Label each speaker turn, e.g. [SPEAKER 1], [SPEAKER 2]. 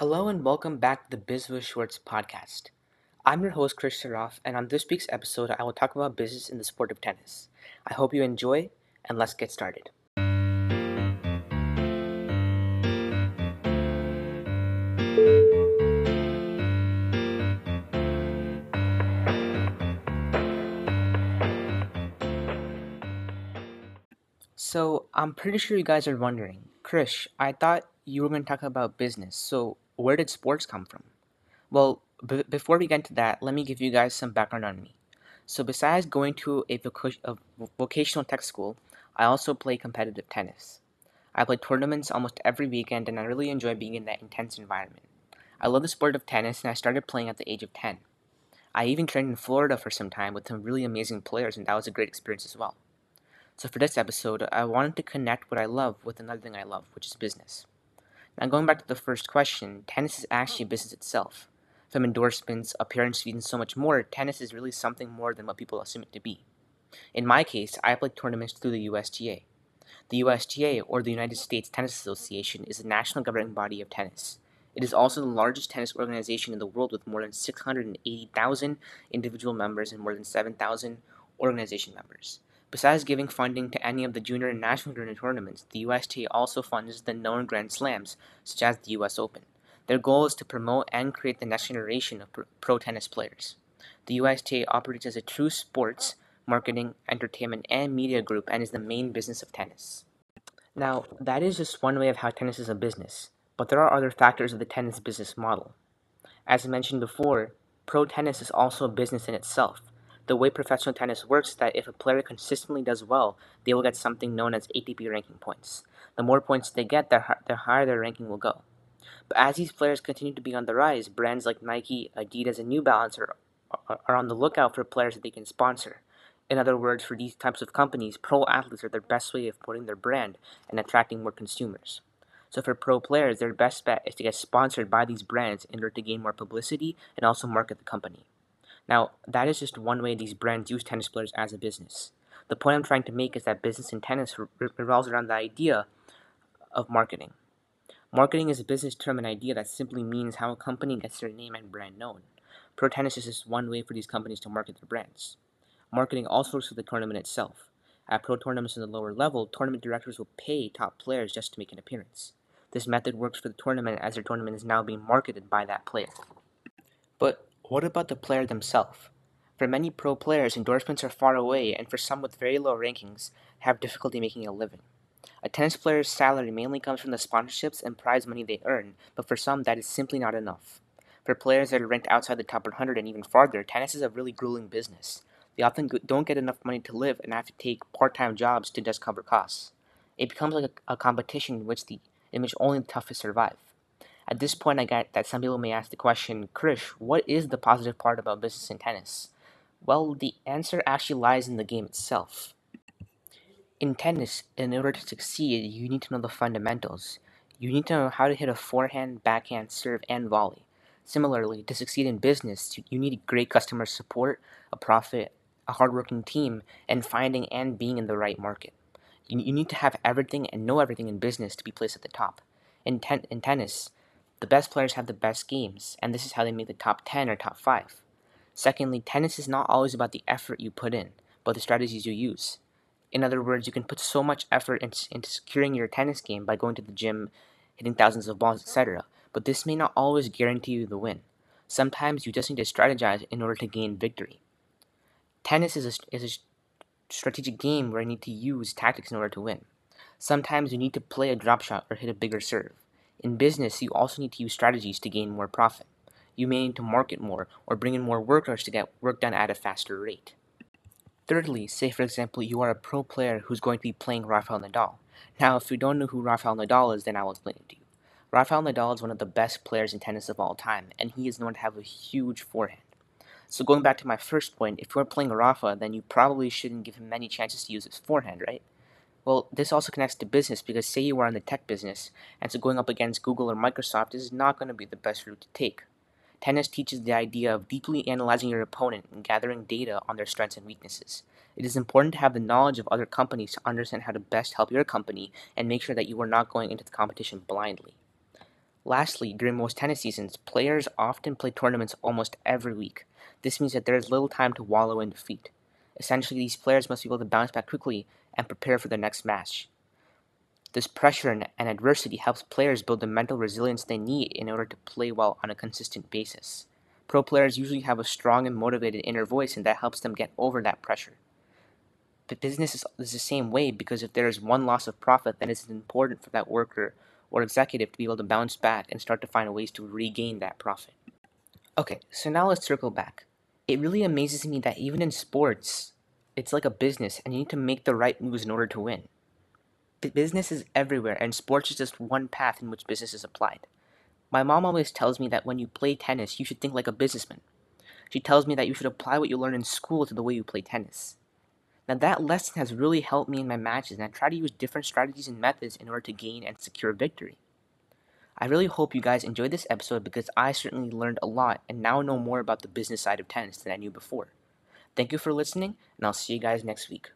[SPEAKER 1] Hello and welcome back to the Biz with Shorts podcast. I'm your host, Krish Sharoff, and on this week's episode, I will talk about business in the sport of tennis. I hope you enjoy, and let's get started. So, I'm pretty sure you guys are wondering, Krish, I thought you were going to talk about business, so where did sports come from? Well, before we get into that, let me give you guys some background on me. So, besides going to a, voc- a vocational tech school, I also play competitive tennis. I play tournaments almost every weekend, and I really enjoy being in that intense environment. I love the sport of tennis, and I started playing at the age of 10. I even trained in Florida for some time with some really amazing players, and that was a great experience as well. So, for this episode, I wanted to connect what I love with another thing I love, which is business. Now, going back to the first question, tennis is actually a business itself. From endorsements, appearance fees, and so much more, tennis is really something more than what people assume it to be. In my case, I play tournaments through the USTA. The USTA, or the United States Tennis Association, is the national governing body of tennis. It is also the largest tennis organization in the world with more than 680,000 individual members and more than 7,000 organization members. Besides giving funding to any of the junior and national junior tournaments, the USTA also funds the known Grand Slams, such as the US Open. Their goal is to promote and create the next generation of pro tennis players. The USTA operates as a true sports, marketing, entertainment, and media group and is the main business of tennis. Now, that is just one way of how tennis is a business, but there are other factors of the tennis business model. As I mentioned before, pro tennis is also a business in itself the way professional tennis works is that if a player consistently does well, they will get something known as ATP ranking points. The more points they get, the, the higher their ranking will go. But as these players continue to be on the rise, brands like Nike, Adidas, and New Balance are, are on the lookout for players that they can sponsor. In other words, for these types of companies, pro athletes are their best way of promoting their brand and attracting more consumers. So for pro players, their best bet is to get sponsored by these brands in order to gain more publicity and also market the company. Now, that is just one way these brands use tennis players as a business. The point I'm trying to make is that business in tennis revolves around the idea of marketing. Marketing is a business term and idea that simply means how a company gets their name and brand known. Pro tennis is just one way for these companies to market their brands. Marketing also works for the tournament itself. At pro tournaments in the lower level, tournament directors will pay top players just to make an appearance. This method works for the tournament as their tournament is now being marketed by that player. What about the player themselves? For many pro players, endorsements are far away, and for some with very low rankings, have difficulty making a living. A tennis player's salary mainly comes from the sponsorships and prize money they earn, but for some, that is simply not enough. For players that are ranked outside the top 100 and even farther, tennis is a really grueling business. They often don't get enough money to live and have to take part time jobs to just cover costs. It becomes like a, a competition in which, the, in which only the toughest survive. At this point, I get that some people may ask the question, Krish, what is the positive part about business in tennis? Well, the answer actually lies in the game itself. In tennis, in order to succeed, you need to know the fundamentals. You need to know how to hit a forehand, backhand, serve, and volley. Similarly, to succeed in business, you need great customer support, a profit, a hardworking team, and finding and being in the right market. You, need to have everything and know everything in business to be placed at the top. In, ten- in tennis, the best players have the best games, and this is how they make the top 10 or top 5. Secondly, tennis is not always about the effort you put in, but the strategies you use. In other words, you can put so much effort into securing your tennis game by going to the gym, hitting thousands of balls, etc., but this may not always guarantee you the win. Sometimes you just need to strategize in order to gain victory. Tennis is a, is a strategic game where you need to use tactics in order to win. Sometimes you need to play a drop shot or hit a bigger serve. In business, you also need to use strategies to gain more profit. You may need to market more or bring in more workers to get work done at a faster rate. Thirdly, say for example you are a pro player who's going to be playing Rafael Nadal. Now, if you don't know who Rafael Nadal is, then I will explain it to you. Rafael Nadal is one of the best players in tennis of all time, and he is known to have a huge forehand. So going back to my first point, if you're playing Rafa, then you probably shouldn't give him many chances to use his forehand, right? Well, this also connects to business because say you are in the tech business, and so going up against Google or Microsoft is not going to be the best route to take. Tennis teaches the idea of deeply analyzing your opponent and gathering data on their strengths and weaknesses. It is important to have the knowledge of other companies to understand how to best help your company and make sure that you are not going into the competition blindly. Lastly, during most tennis seasons, players often play tournaments almost every week. This means that there is little time to wallow in defeat. Essentially, these players must be able to bounce back quickly and prepare for their next match. This pressure and adversity helps players build the mental resilience they need in order to play well on a consistent basis. Pro players usually have a strong and motivated inner voice, and that helps them get over that pressure. But business is, is the same way because if there is one loss of profit, then it's important for that worker or executive to be able to bounce back and start to find ways to regain that profit. Okay, so now let's circle back. It really amazes me that even in sports, it's like a business and you need to make the right moves in order to win. business is everywhere, and sports is just one path in which business is applied. My mom always tells me that when you play tennis, you should think like a businessman. She tells me that you should apply what you learn in school to the way you play tennis. Now, that lesson has really helped me in my matches, and I try to use different strategies and methods in order to gain and secure victory. I really hope you guys enjoyed this episode because I certainly learned a lot and now know more about the business side of tennis than I knew before. Thank you for listening, and I'll see you guys next week.